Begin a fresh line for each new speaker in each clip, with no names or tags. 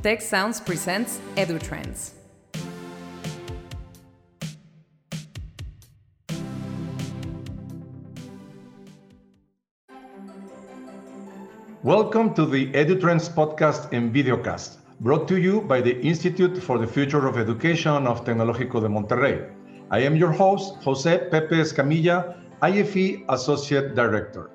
Tech Sounds presents EduTrends.
Welcome to the EduTrends podcast and videocast, brought to you by the Institute for the Future of Education of Tecnológico de Monterrey. I am your host, Jose Pepe Escamilla, IFE Associate Director.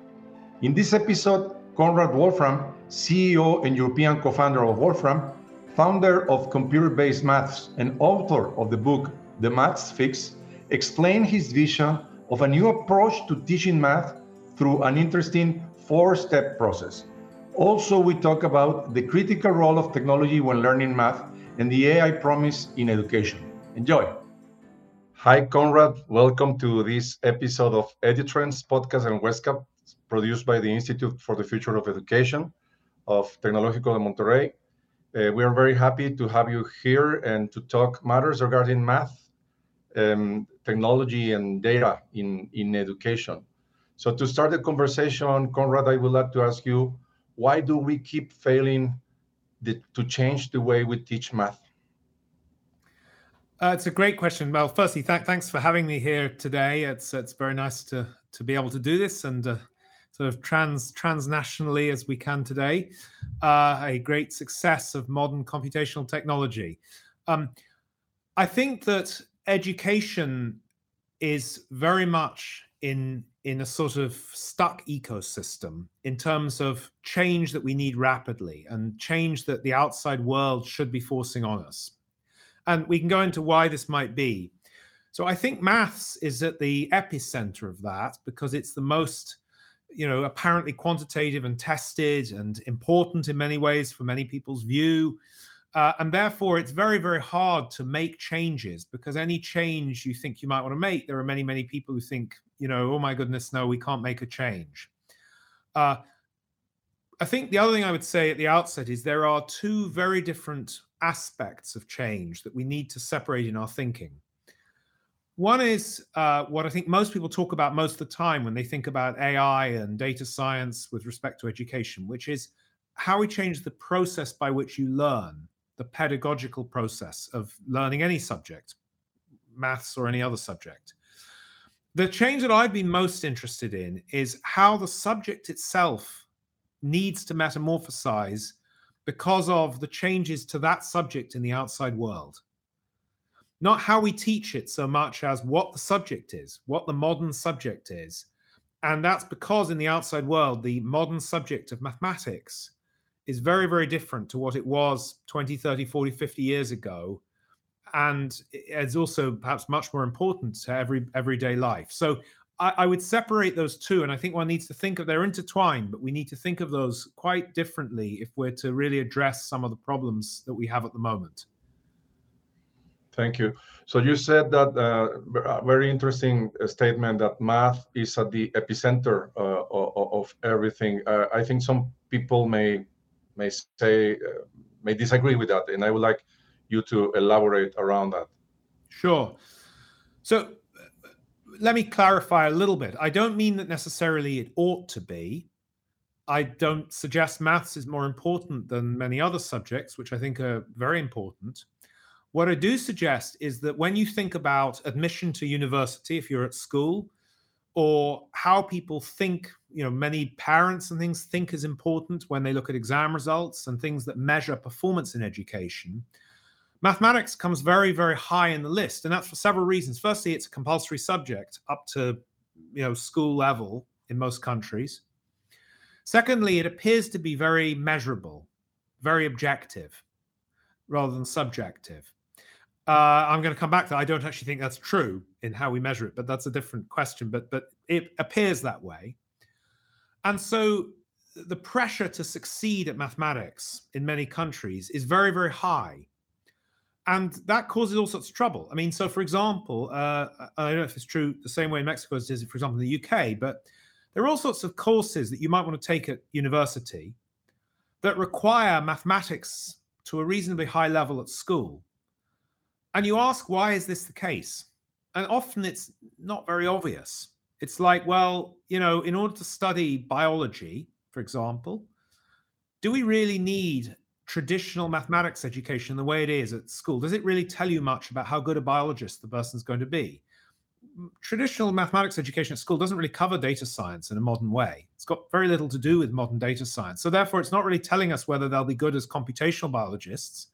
In this episode, Conrad Wolfram, CEO and European co founder of Wolfram, founder of Computer Based Maths and author of the book The Maths Fix, explained his vision of a new approach to teaching math through an interesting four step process. Also, we talk about the critical role of technology when learning math and the AI promise in education. Enjoy. Hi, Conrad. Welcome to this episode of EduTrends podcast and Westcap, produced by the Institute for the Future of Education of Tecnológico de Monterrey. Uh, we are very happy to have you here and to talk matters regarding math, um, technology, and data in, in education. So, to start the conversation, Conrad, I would like to ask you why do we keep failing the, to change the way we teach math?
Uh, it's a great question. Well, firstly, th- thanks for having me here today. It's it's very nice to to be able to do this and uh, sort of trans transnationally as we can today. Uh, a great success of modern computational technology. Um, I think that education is very much in in a sort of stuck ecosystem in terms of change that we need rapidly and change that the outside world should be forcing on us. And we can go into why this might be. So I think maths is at the epicenter of that because it's the most you know, apparently quantitative and tested and important in many ways for many people's view. Uh, and therefore, it's very, very hard to make changes because any change you think you might want to make, there are many, many people who think, you know, oh my goodness, no, we can't make a change. Uh, I think the other thing I would say at the outset is there are two very different aspects of change that we need to separate in our thinking. One is uh, what I think most people talk about most of the time when they think about AI and data science with respect to education, which is how we change the process by which you learn, the pedagogical process of learning any subject, maths or any other subject. The change that I've been most interested in is how the subject itself needs to metamorphosize because of the changes to that subject in the outside world not how we teach it so much as what the subject is, what the modern subject is. And that's because in the outside world, the modern subject of mathematics is very, very different to what it was 20, 30, 40, 50 years ago. And it's also perhaps much more important to every everyday life. So I, I would separate those two. And I think one needs to think of they're intertwined, but we need to think of those quite differently if we're to really address some of the problems that we have at the moment.
Thank you. So you said that uh, very interesting uh, statement that math is at the epicenter uh, of, of, everything. Uh, I think some people may may say uh, may disagree with that, and I would like you to elaborate around that.
Sure. So let me clarify a little bit. I don't mean that necessarily it ought to be. I don't suggest maths is more important than many other subjects, which I think are very important. What I do suggest is that when you think about admission to university, if you're at school, or how people think, you know, many parents and things think is important when they look at exam results and things that measure performance in education, mathematics comes very, very high in the list. And that's for several reasons. Firstly, it's a compulsory subject up to, you know, school level in most countries. Secondly, it appears to be very measurable, very objective rather than subjective. Uh, I'm going to come back to that. I don't actually think that's true in how we measure it, but that's a different question. But but it appears that way, and so the pressure to succeed at mathematics in many countries is very very high, and that causes all sorts of trouble. I mean, so for example, uh, I don't know if it's true the same way in Mexico as it is, for example, in the UK, but there are all sorts of courses that you might want to take at university that require mathematics to a reasonably high level at school and you ask, why is this the case? And often it's not very obvious. It's like, well, you know, in order to study biology, for example, do we really need traditional mathematics education the way it is at school, does it really tell you much about how good a biologist the person's going to be? Traditional mathematics education at school doesn't really cover data science in a modern way. It's got very little to do with modern data science. So, therefore, it's not really telling us whether they'll be good as computational biologists.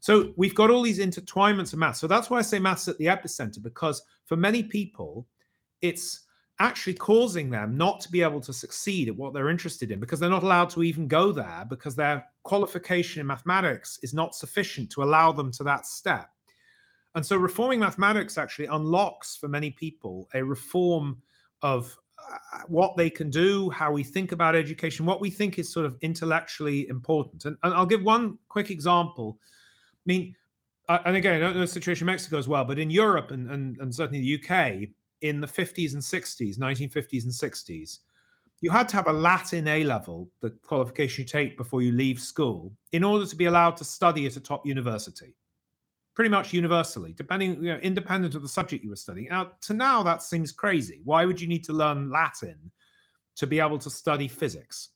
So, we've got all these intertwinements of maths. So, that's why I say maths at the epicenter, because for many people, it's actually causing them not to be able to succeed at what they're interested in because they're not allowed to even go there because their qualification in mathematics is not sufficient to allow them to that step. And so reforming mathematics actually unlocks for many people a reform of uh, what they can do, how we think about education, what we think is sort of intellectually important. And, and I'll give one quick example. I mean, and again, I don't know the situation in Mexico as well, but in Europe and, and, and certainly the UK, in the 50s and 60s, 1950s and 60s, you had to have a Latin A level, the qualification you take before you leave school, in order to be allowed to study at a top university. Pretty much universally, depending, you know, independent of the subject you were studying. Now, to now, that seems crazy. Why would you need to learn Latin to be able to study physics?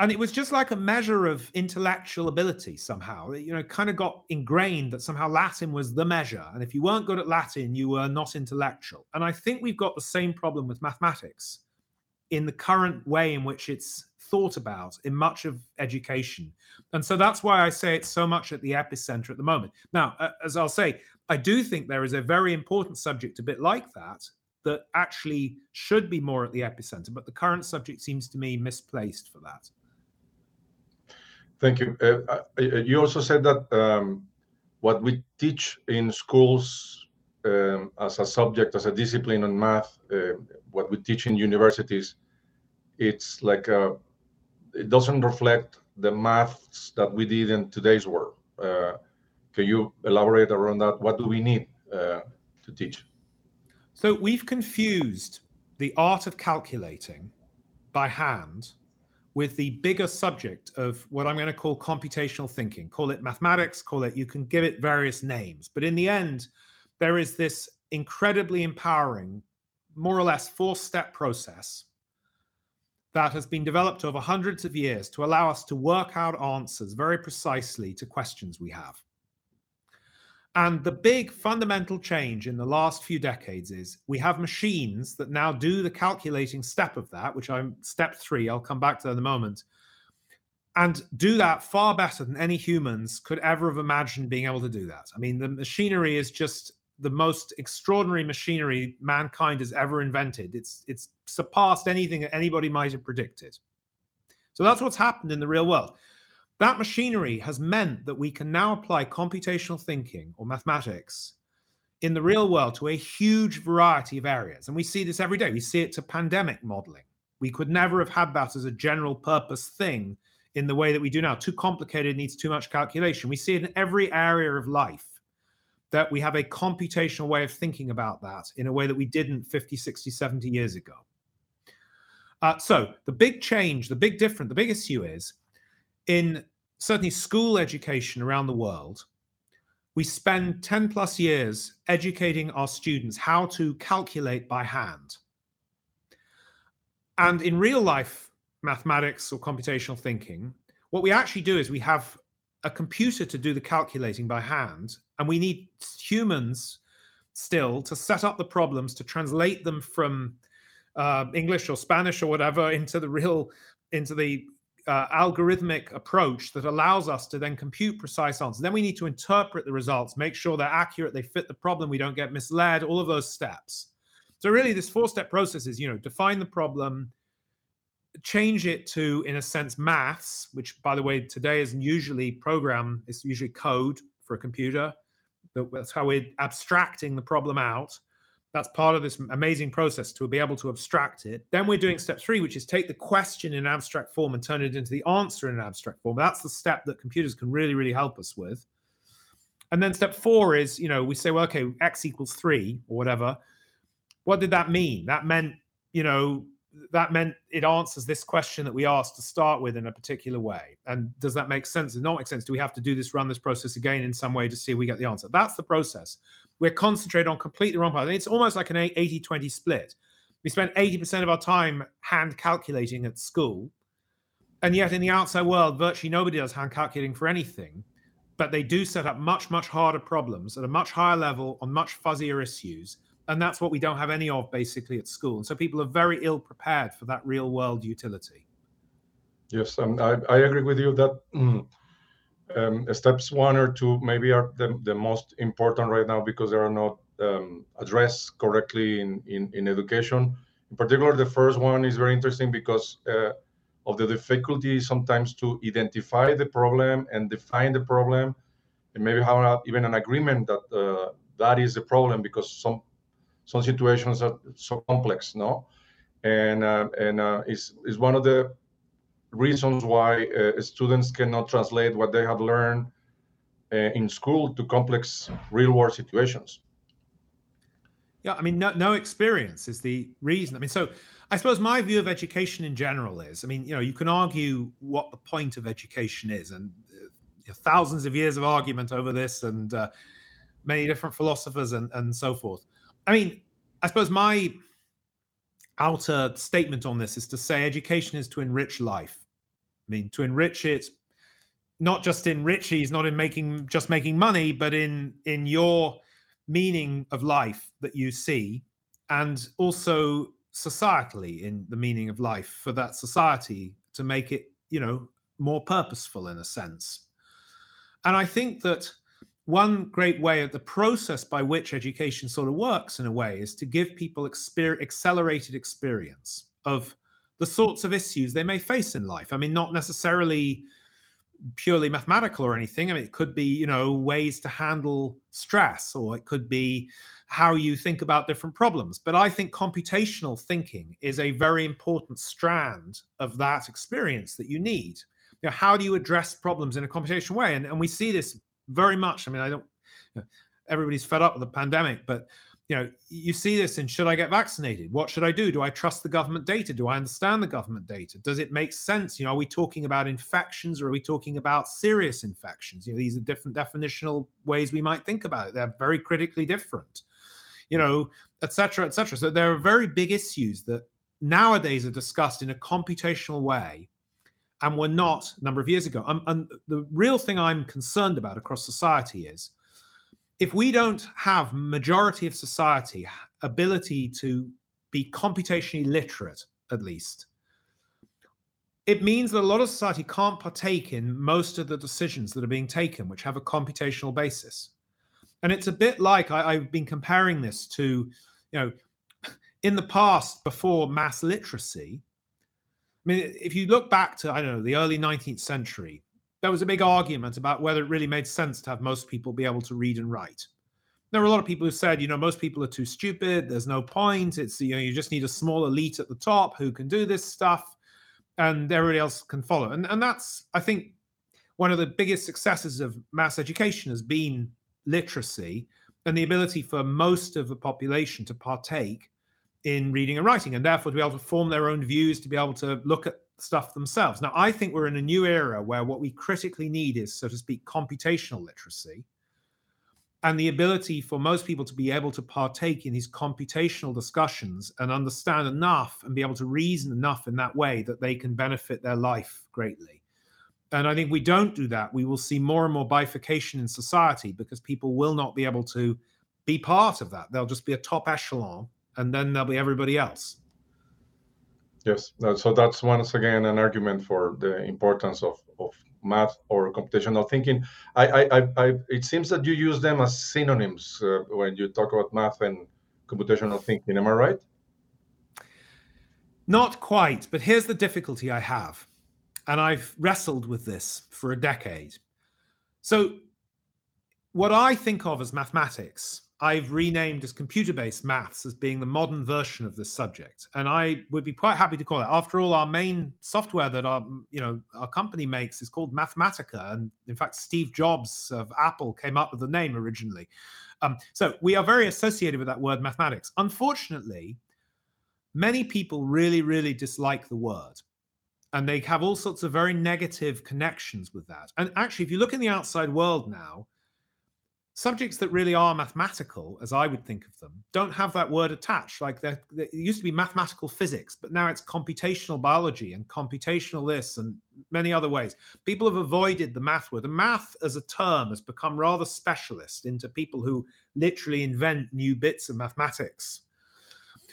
And it was just like a measure of intellectual ability somehow. You know kind of got ingrained that somehow latin was the measure. And if you weren't good at latin you were not intellectual. And i think we've got the same problem with mathematics in the current way in which it's thought about in much of education. And so that's why i say it's so much at the epicenter at the moment. Now as i'll say i do think there is a very important subject a bit like that that actually should be more at the epicenter but the current subject seems to me misplaced for that
Thank you. Uh, uh, uh, you also said that um, what we teach in schools um, as a subject, as a discipline on math, what we teach in universities, it's like a, it doesn't reflect the maths that we did in today's world. Can you elaborate around that? What do we need to teach?
So we've confused the art of calculating by hand with the bigger subject of what I'm going to call computational thinking. Call it mathematics, call it, you can give it various names. But in the end, there is this incredibly empowering, more or less four step process that has been developed over hundreds of years to allow us to work out answers very precisely to questions we have. And the big fundamental change in the last few decades is we have machines that now do the calculating step of that, which I'm step three, I'll come back to that in a moment, and do that far better than any humans could ever have imagined being able to do that. I mean, the machinery is just the most extraordinary machinery mankind has ever invented. It's it's surpassed anything that anybody might have predicted. So that's what's happened in the real world. That machinery has meant that we can now apply computational thinking or mathematics in the real world to a huge variety of areas. And we see this every day. We see it to pandemic modeling. We could never have had that as a general purpose thing in the way that we do now. Too complicated, needs too much calculation. We see it in every area of life that we have a computational way of thinking about that in a way that we didn't 50, 60, 70 years ago. Uh, so the big change, the big difference, the big issue is in certainly school education around the world, we spend 10 plus years educating our students how to calculate by hand. And in real life mathematics or computational thinking, what we actually do is we have a computer to do the calculating by hand, and we need humans still to set up the problems to translate them from uh, English or Spanish or whatever into the real into the uh, algorithmic approach that allows us to then compute precise answers. Then we need to interpret the results, make sure they're accurate, they fit the problem, we don't get misled, all of those steps. So really this four-step process is, you know, define the problem, change it to, in a sense, maths, which by the way, today is usually program, it's usually code for a computer. That's how we're abstracting the problem out. That's part of this amazing process to be able to abstract it. Then we're doing step three, which is take the question in abstract form and turn it into the answer in an abstract form. That's the step that computers can really, really help us with. And then step four is, you know, we say, well, okay, x equals three or whatever. What did that mean? That meant, you know, that meant it answers this question that we asked to start with in a particular way. And does that make sense? Does not make sense? Do we have to do this, run this process again in some way to see if we get the answer? That's the process we're concentrated on completely wrong part. It's almost like an 80 20 split. We spend 80% of our time hand calculating at school, And yet, in the outside world, virtually nobody does hand calculating for anything. But they do set up much, much harder problems at a much higher level on much fuzzier issues. And that's what we don't have any of basically at school. And so people are very ill prepared for that real world utility.
Yes, um, I, I agree with you that mm, um, steps one or two maybe are the, the most important right now because they are not um, addressed correctly in, in, in education. In particular, the first one is very interesting because uh, of the difficulty sometimes to identify the problem and define the problem, and maybe have even an agreement that uh, that is the problem because some some situations are so complex, no? And uh, and uh, is is one of the reasons why uh, students cannot translate what they have learned uh, in school to complex real world situations.
Yeah, I mean, no, no experience is the reason. I mean, so I suppose my view of education in general is, I mean, you know, you can argue what the point of education is, and uh, thousands of years of argument over this, and uh, many different philosophers and and so forth. I mean, I suppose my outer statement on this is to say education is to enrich life. I mean, to enrich it, not just enrich, he's not in making just making money, but in in your meaning of life that you see, and also societally in the meaning of life for that society to make it, you know, more purposeful in a sense. And I think that one great way of the process by which education sort of works in a way is to give people exper- accelerated experience of the sorts of issues they may face in life. I mean, not necessarily purely mathematical or anything. I mean, it could be, you know, ways to handle stress, or it could be how you think about different problems. But I think computational thinking is a very important strand of that experience that you need. You know, how do you address problems in a computational way? And, and we see this very much. I mean, I don't, you know, everybody's fed up with the pandemic, but you know, you see this in should I get vaccinated? What should I do? Do I trust the government data? Do I understand the government data? Does it make sense? You know, are we talking about infections or are we talking about serious infections? You know, these are different definitional ways we might think about it. They're very critically different, you know, et cetera, et cetera. So there are very big issues that nowadays are discussed in a computational way and were not a number of years ago. And the real thing I'm concerned about across society is if we don't have majority of society ability to be computationally literate at least it means that a lot of society can't partake in most of the decisions that are being taken which have a computational basis. And it's a bit like I, have been comparing this to you know in the past before mass literacy i mean if you look back to i don't know the early 19th century there was a big argument about whether it really made sense to have most people be able to read and write. There were a lot of people who said, you know, most people are too stupid. There's no point. It's you know, you just need a small elite at the top who can do this stuff, and everybody else can follow. And and that's I think one of the biggest successes of mass education has been literacy and the ability for most of the population to partake in reading and writing, and therefore to be able to form their own views, to be able to look at stuff themselves. Now, I think we're in a new era where what we critically need is, so to speak, computational literacy and the ability for most people to be able to partake in these computational discussions and understand enough and be able to reason enough in that way that they can benefit their life greatly. And I think we don't do that. We will see more and more bifurcation in society because people will not be able to be part of that. They'll just be a top echelon and then there'll be everybody else.
Yes, so that's once again an argument for the importance of, of math or computational thinking. I, I, I, it seems that you use them as synonyms uh, when you talk about math and computational thinking. Am I right?
Not quite, but here's the difficulty I have, and I've wrestled with this for a decade. So, what I think of as mathematics I've renamed as computer based maths as being the modern version of this subject. And I would be quite happy to call it. After all, our main software that our, you know, our company makes is called Mathematica. And in fact, Steve Jobs of Apple came up with the name originally. Um, so we are very associated with that word mathematics. Unfortunately, many people really, really dislike the word. And they have all sorts of very negative connections with that. And actually, if you look in the outside world now, subjects that really are mathematical, as I would think of them, don't have that word attached. Like there, used to be mathematical physics, but now it's computational biology and computational this and many other ways. People have avoided the math word. The math as a term has become rather specialist into people who literally invent new bits of mathematics.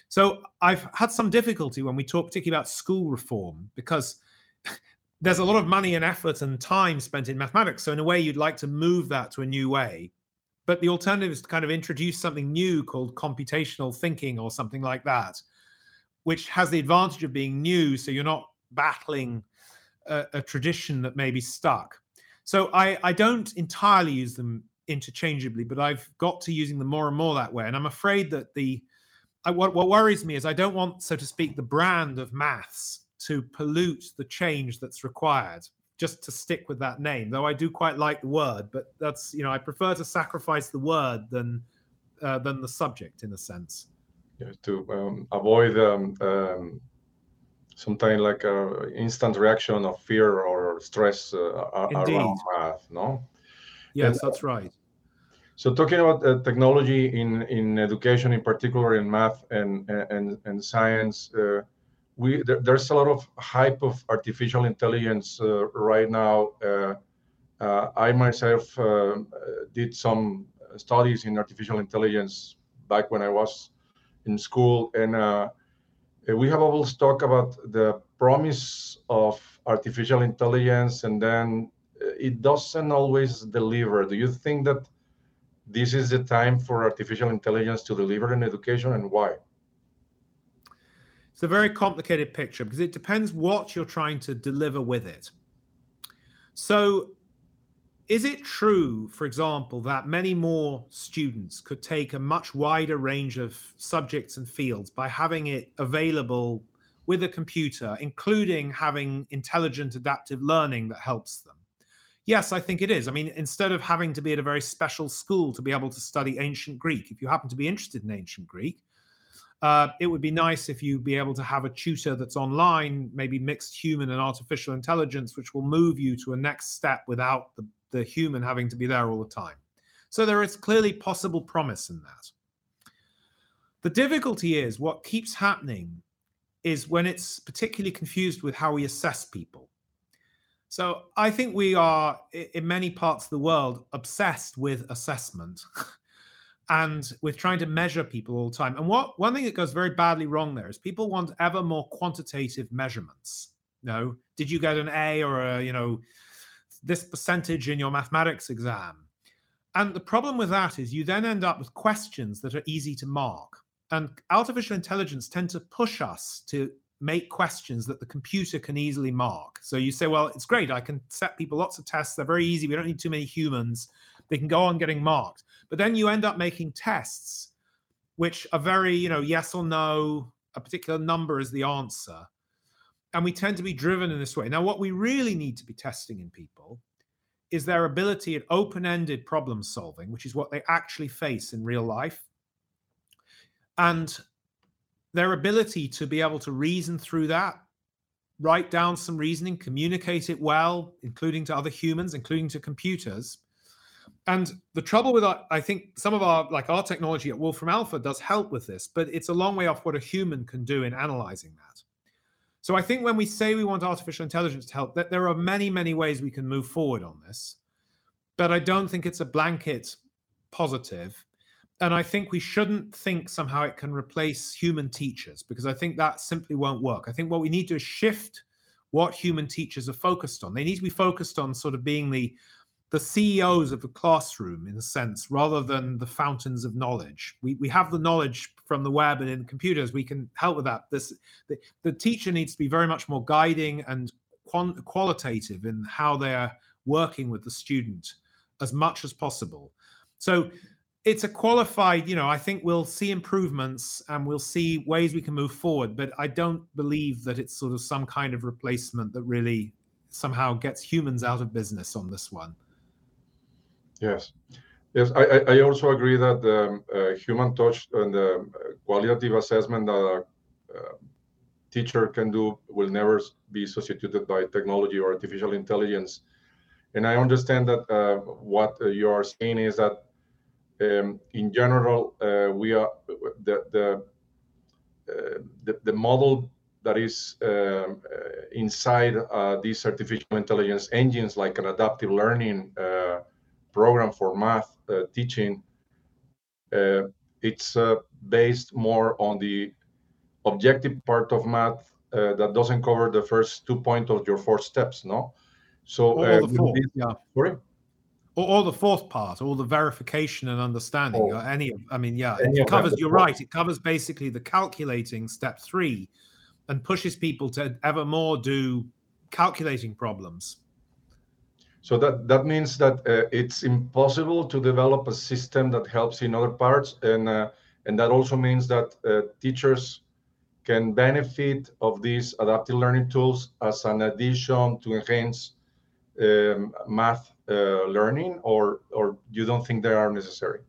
So I've had some difficulty when we talk particularly about school reform because there's a lot of money and effort and time spent in mathematics. So in a way, you'd like to move that to a new way. But the alternative is to kind of introduce something new called computational thinking or something like that, which has the advantage of being new. So you're not battling a, a tradition that may be stuck. So I, I don't entirely use them interchangeably, but I've got to using them more and more that way. And I'm afraid that the I, what, what worries me is I don't want, so to speak, the brand of maths to pollute the change that's required just to stick with that name though i do quite like the word but that's you know i prefer to sacrifice the word than uh, than the subject in a sense.
Yeah, to um, avoid um, um, sometimes like a instant reaction of fear or stress uh, around math no?
Yes and, that's right.
so talking about uh, technology in in education in particular in math and and and science uh, we there, there's a lot of hype of artificial intelligence uh, right now. Uh, uh, I myself uh, did some studies in artificial intelligence back when I was in school, and uh, we have always talked about the promise of artificial intelligence, and then it doesn't always deliver. Do you think that this is the time for artificial intelligence to deliver in education, and why?
It's a very complicated picture because it depends what you're trying to deliver with it. So, is it true, for example, that many more students could take a much wider range of subjects and fields by having it available with a computer, including having intelligent adaptive learning that helps them? Yes, I think it is. I mean, instead of having to be at a very special school to be able to study ancient Greek, if you happen to be interested in ancient Greek, uh, it would be nice if you'd be able to have a tutor that's online, maybe mixed human and artificial intelligence, which will move you to a next step without the, the human having to be there all the time. So there is clearly possible promise in that. The difficulty is what keeps happening is when it's particularly confused with how we assess people. So I think we are, in many parts of the world, obsessed with assessment. and with trying to measure people all the time. And what one thing that goes very badly wrong there is people want ever more quantitative measurements. You know, did you get an A or a, you know, this percentage in your mathematics exam? And the problem with that is you then end up with questions that are easy to mark. And artificial intelligence tend to push us to make questions that the computer can easily mark. So you say, well, it's great. I can set people lots of tests. They're very easy. We don't need too many humans. They can go on getting marked. But then you end up making tests which are very, you know, yes or no, a particular number is the answer. And we tend to be driven in this way. Now, what we really need to be testing in people is their ability at open ended problem solving, which is what they actually face in real life. And their ability to be able to reason through that, write down some reasoning, communicate it well, including to other humans, including to computers, and the trouble with our, I think some of our like our technology at Wolfram Alpha does help with this, but it's a long way off what a human can do in analyzing that. So I think when we say we want artificial intelligence to help, that there are many, many ways we can move forward on this. But I don't think it's a blanket positive. And I think we shouldn't think somehow it can replace human teachers because I think that simply won't work. I think what we need to shift what human teachers are focused on. They need to be focused on sort of being the the CEOs of the classroom in a sense, rather than the fountains of knowledge. We, we have the knowledge from the web and in computers. We can help with that. This the, the teacher needs to be very much more guiding and quant- qualitative in how they are working with the student as much as possible. So it's a qualified, you know, I think we'll see improvements and we'll see ways we can move forward, but I don't believe that it's sort of some kind of replacement that really somehow gets humans out of business on this one.
Yes. Yes, I, I also agree that the uh, human touch and the qualitative assessment that a uh, teacher can do will never be substituted by technology or artificial intelligence. And I understand that uh, what you are saying is that um, in general, uh, we are the the, uh, the, the model that is um, uh, inside uh, these artificial intelligence engines, like an adaptive learning uh, program for math uh, teaching, uh, it's uh, based more on the objective part of math that doesn't cover the first two points of your four steps, no?
So, uh, the four, yeah. Sorry? Or, or, the fourth part, all the verification and understanding. Oh. Any, I mean, yeah, it covers. You're right. It covers basically the calculating step three, and pushes people to ever more do calculating problems.
So that that means that uh, it's impossible to develop a system that helps in other parts, and uh, and that also means that uh, teachers can benefit of these adaptive learning tools as an addition to enhance um, math uh, learning, or or you don't think they are necessary?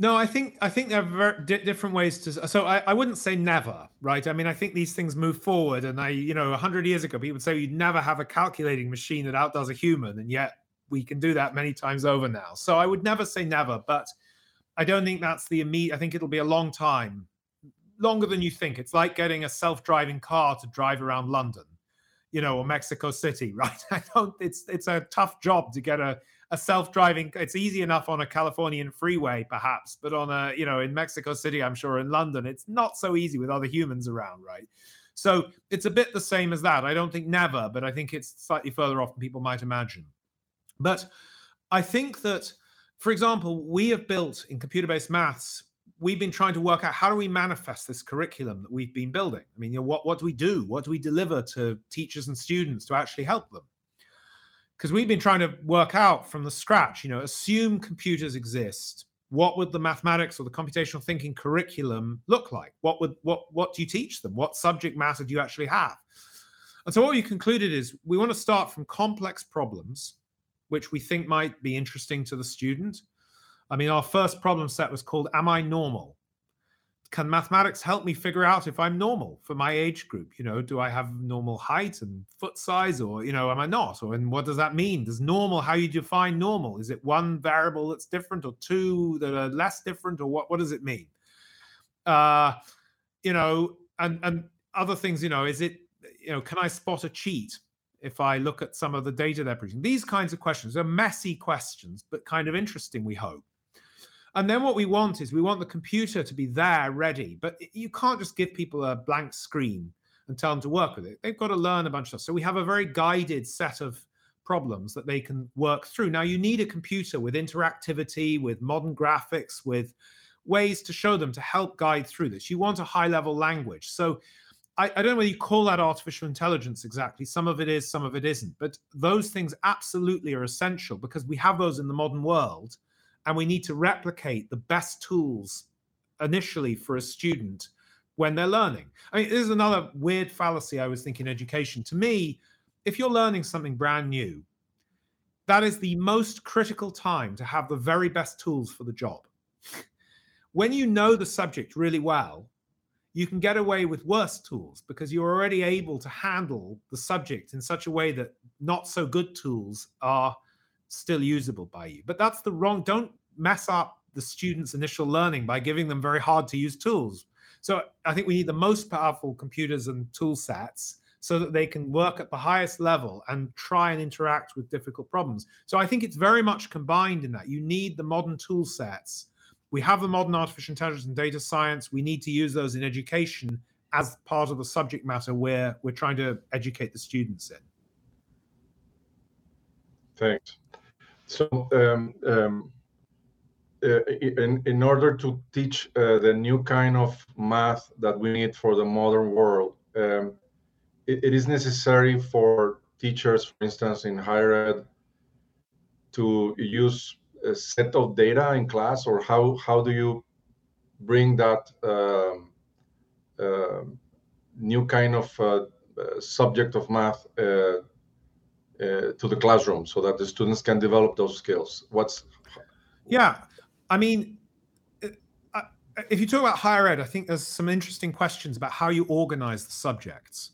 No, I think I think there are di- different ways to. So I, I wouldn't say never, right? I mean, I think these things move forward, and I, you know, hundred years ago, people would say you'd never have a calculating machine that outdoes a human, and yet we can do that many times over now. So I would never say never, but I don't think that's the immediate. I think it'll be a long time, longer than you think. It's like getting a self-driving car to drive around London you know, or Mexico City, right? I don't. It's it's a tough job to get a a self-driving. It's easy enough on a Californian freeway, perhaps, but on a you know in Mexico City, I'm sure in London, it's not so easy with other humans around, right? So it's a bit the same as that. I don't think never, but I think it's slightly further off than people might imagine. But I think that, for example, we have built in computer-based maths we've been trying to work out how do we manifest this curriculum that we've been building. I mean, you know, what what do we do? What do we deliver to teachers and students to actually help them? Because we've been trying to work out from the scratch. You know, assume computers exist. What would the mathematics or the computational thinking curriculum look like? What would what what do you teach them? What subject matter do you actually have? And so what we concluded is we want to start from complex problems, which we think might be interesting to the student I mean, our first problem set was called Am I Normal? Can mathematics help me figure out if I'm normal for my age group? You know, do I have normal height and foot size, or, you know, am I not? Or, and what does that mean? Does normal, how you define normal? Is it one variable that's different or two that are less different, or what, what does it mean? Uh, you know, and, and other things, you know, is it, you know, can I spot a cheat? if I look at some of the data they're producing? These kinds of questions are messy questions, but kind of interesting, we hope. And then what we want is we want the computer to be there ready, but you can't just give people a blank screen and tell them to work with it. They've got to learn a bunch of stuff. So we have a very guided set of problems that they can work through. Now you need a computer with interactivity, with modern graphics, with ways to show them to help guide through this. You want a high level language. So I, I, don't know whether you call that artificial intelligence exactly. Some of it is, some of it isn't. But those things absolutely are essential because we have those in the modern world and we need to replicate the best tools initially for a student when they're learning. I mean, this is another weird fallacy I was thinking education. To me, if you're learning something brand new, that is the most critical time to have the very best tools for the job. when you know the subject really well, you can get away with worse tools because you're already able to handle the subject in such a way that not so good tools are still usable by you. But that's the wrong, don't mess up the students' initial learning by giving them very hard to use tools. So I think we need the most powerful computers and tool sets so that they can work at the highest level and try and interact with difficult problems. So I think it's very much combined in that. You need the modern tool sets. We have the modern artificial intelligence and data science. We need to use those in education as part of the subject matter where we're trying to educate the students in.
Thanks. So um, um, uh, in, in order to teach uh, the new kind of math that we need for the modern world, um, it, it is necessary for teachers, for instance, in higher ed, to use a set of data in class, or how how do you bring that um, uh, new kind of uh, uh subject of math uh, to the classroom so that the students can develop those skills what's
yeah i mean uh, if you talk about higher ed i think there's some interesting questions about how you organize the subjects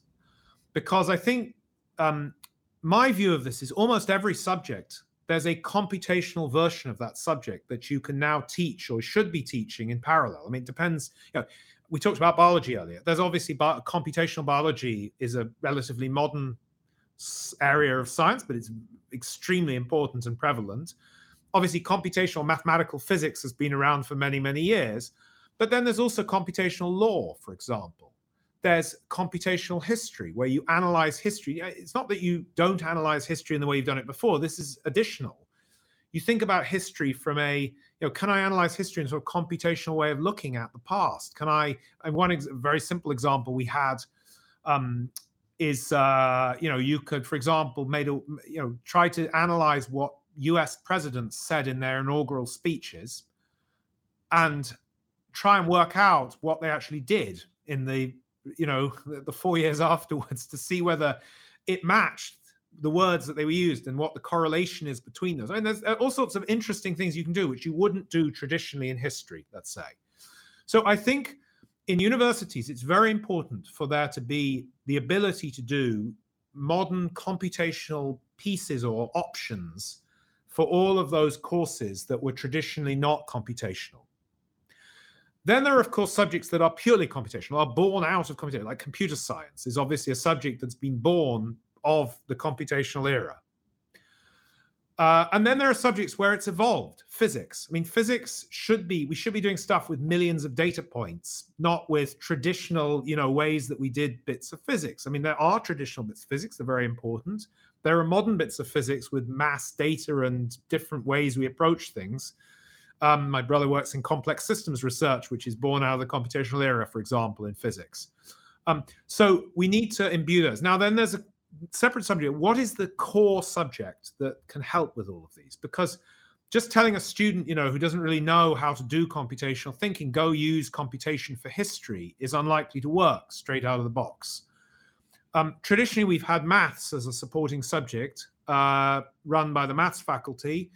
because i think um, my view of this is almost every subject there's a computational version of that subject that you can now teach or should be teaching in parallel. I mean, it depends. You know, we talked about biology earlier. There's obviously bi- computational biology is a relatively modern area of science, but it's extremely important and prevalent. Obviously, computational mathematical physics has been around for many, many years. But then there's also computational law, for example. There's computational history, where you analyze history. It's not that you don't analyze history in the way you've done it before. This is additional. You think about history from a, you know, can I analyze history in sort of computational way of looking at the past? Can I? And one ex- very simple example we had um, is, uh, you know, you could, for example, made a, you know, try to analyze what U.S. presidents said in their inaugural speeches, and try and work out what they actually did in the you know the four years afterwards to see whether it matched the words that they were used and what the correlation is between those. I mean, there's all sorts of interesting things you can do which you wouldn't do traditionally in history, let's say. So I think in universities, it's very important for there to be the ability to do modern computational pieces or options for all of those courses that were traditionally not computational. Then there are, of course, subjects that are purely computational, are born out of computation, like computer science is obviously a subject that's been born of the computational era. Uh, and then there are subjects where it's evolved. Physics. I mean, physics should be we should be doing stuff with millions of data points, not with traditional, you know, ways that we did bits of physics. I mean, there are traditional bits of physics; they're very important. There are modern bits of physics with mass data and different ways we approach things. Um, my brother works in complex systems research, which is born out of the computational era, for example, in physics. Um, so we need to imbue those. Now, then there's a separate subject. What is the core subject that can help with all of these? Because just telling a student, you know, who doesn't really know how to do computational thinking, go use computation for history is unlikely to work straight out of the box. Um, traditionally, we've had maths as a supporting subject uh, run by the maths faculty.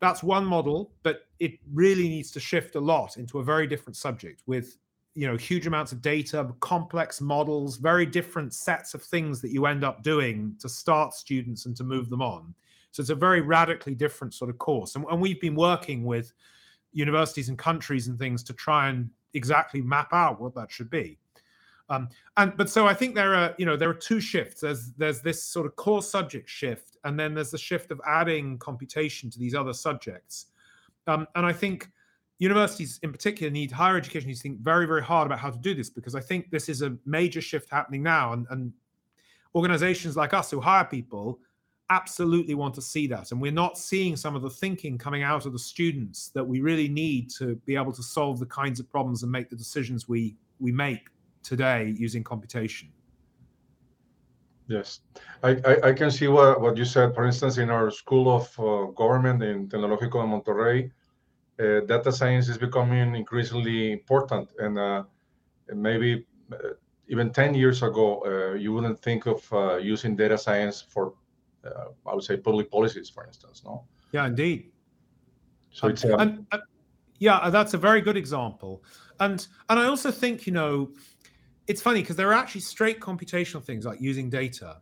That's one model, but it really needs to shift a lot into a very different subject with you know huge amounts of data complex models very different sets of things that you end up doing to start students and to move them on. So it's a very radically different sort of course. And, and we've been working with universities and countries and things to try and exactly map out what that should be. Um, and but so i think there are you know there are two shifts. There's there's this sort of core subject shift and then there's the shift of adding computation to these other subjects. Um, and i think universities in particular need higher education. Needs to think very very hard about how to do this because i think this is a major shift happening now and, and organizations like us who hire people absolutely want to see that. And we're not seeing some of the thinking coming out of the students that we really need to be able to solve the kinds of problems and make the decisions we we make today using computation.
Yes. I i, I can see what, what you said. For instance in our school of uh, government in tecnológico de monterrey uh, data science is becoming increasingly important. And uh, maybe uh, even 10 years ago, you wouldn't think of using data science for, I would say, public policies, for instance. No.
Yeah, indeed.
So it's
and, and, yeah, that's a very good example. And and I also think you know, it's funny because there are actually straight computational things like using data,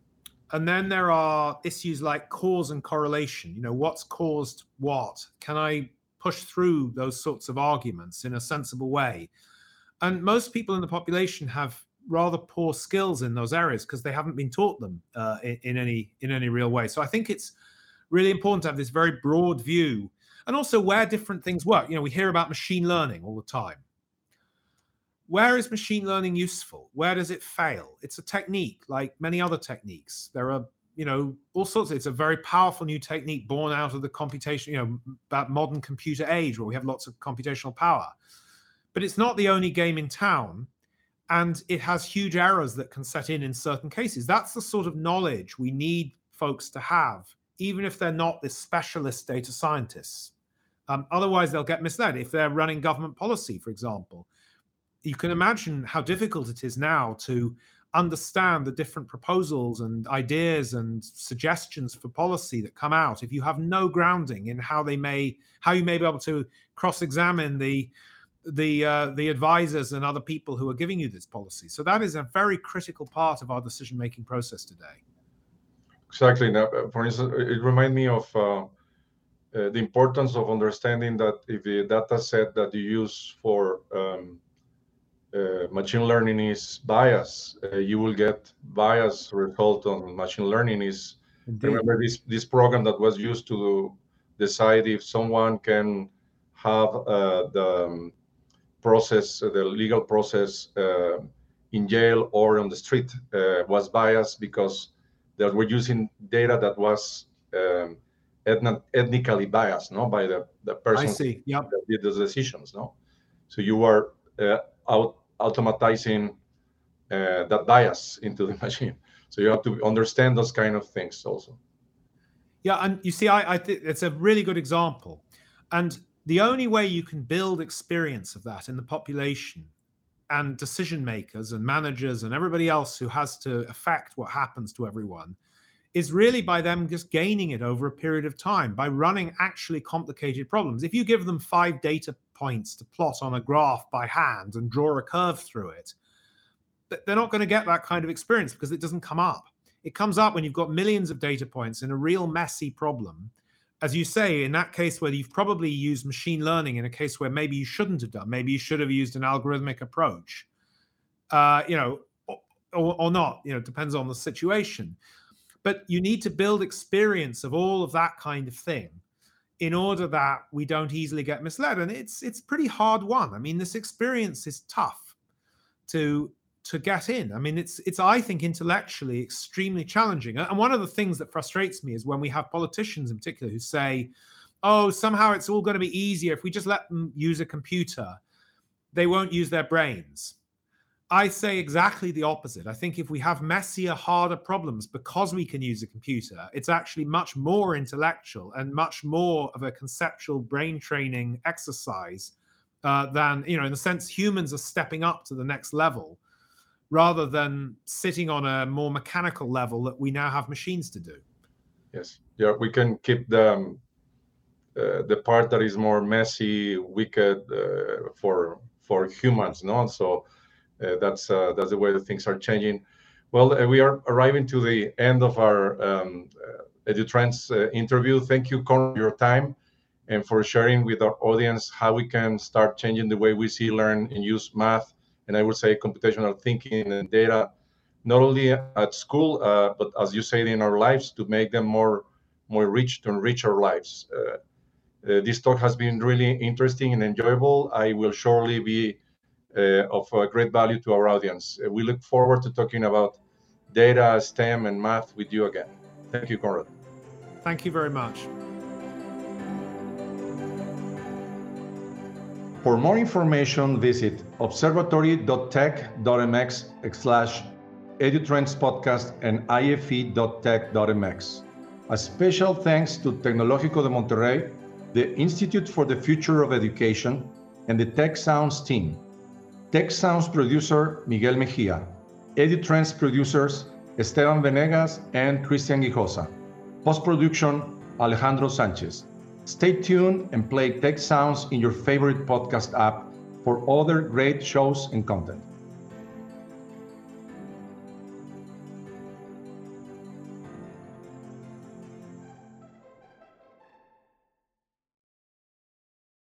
and then there are issues like cause and correlation. You know, what's caused what? Can I push through those sorts of arguments in a sensible way. And most people in the population have rather poor skills in those areas because they haven't been taught them uh, in, in, any in any real way. So I think it's really important to have this very broad view, and also where different things work. You know, we hear about machine learning all the time. Where is machine learning useful? Where does it fail? It's a technique like many other techniques. There are you know all sorts of, it's a very powerful new technique born out of the computation you know that modern computer age where we have lots of computational power. But it's not the only game in town and it has huge errors that can set in in certain cases. That's the sort of knowledge we need folks to have even if they're not the specialist data scientists. Um, otherwise they'll get misled. If they're running government policy for example you can imagine how difficult it is now to understand the different proposals and ideas and suggestions for policy that come out if you have no grounding in how they may how you may be able to cross-examine the the uh, the advisors and other people who are giving you this policy. So that is a very critical part of our decision making process today.
Exactly. Now uh, for instance it reminds me of uh, uh, the importance of understanding that if the data set that you use for um, uh, machine learning is bias, uh, you will get bias result on machine learning is Indeed. remember this this program that was used to decide if someone can have uh, the um, process, the legal process uh, in jail or on the street uh, was biased because they were using data that was um, ethnically biased, no, by the, the person
I see. Yep.
that did those decisions, no. So you are uh, out automatizing uh, that bias into the machine. So you have to understand those kind of things also.
Yeah, and you see, I, I think it's a really good example, and the only way you can build experience of that in the population and decision makers and managers and everybody else who has to affect what happens to everyone is really by them just gaining it over a period of time by running actually complicated problems. If you give them five data points to plot on a graph by hand and draw a curve through it, they're not going to get that kind of experience because it doesn't come up. It comes up when you've got millions of data points in a real messy problem. As you say, in that case where you've probably used machine learning in a case where maybe you shouldn't have done, maybe you should have used an algorithmic approach, uh, you know, or, or not, you know, depends on the situation. But you need to build experience of all of that kind of thing in order that we don't easily get misled and it's it's pretty hard one i mean this experience is tough to to get in. I mean it's it's i think intellectually extremely challenging. And one of the things that frustrates me is when we have politicians in particular who say oh somehow it's all going to be easier if we just let them use a computer. They won't use their brains I say exactly the opposite. I think if we have messier, harder problems because we can use a computer, it's actually much more intellectual and much more of a conceptual brain training exercise uh, than, you know, in the sense humans are stepping up to the next level rather than sitting on a more mechanical level that we now have machines to do.
Yes. Yeah, we can keep the um, uh, the part that is more messy, wicked uh, for for humans, no? So that's uh, that's the way that things are changing. Well, uh, we are arriving to the end of our um, EduTrends interview. Thank you, Con, for your time and for sharing with our audience how we can start changing the way we see, learn, and use math, and I would say computational thinking and data, not only at school, uh, but as you say, in our lives to make them more, more rich, to enrich our lives. Uh, uh, this talk has been really interesting and enjoyable. I will surely be uh, of uh, great value to our audience. Uh, we look forward to talking about data, STEM, and math with you again. Thank you, Conrad.
Thank you very much.
For more information, visit observatory.tech.mx slash edutrends podcast and ife.tech.mx. A special thanks to Tecnológico de Monterrey, the Institute for the Future of Education, and the Tech Sounds team. Tech Sounds producer Miguel Mejia, EduTrends producers Esteban Venegas and Christian Guijosa, post production Alejandro Sanchez. Stay tuned and play Tech Sounds in your favorite podcast app for other great shows and content.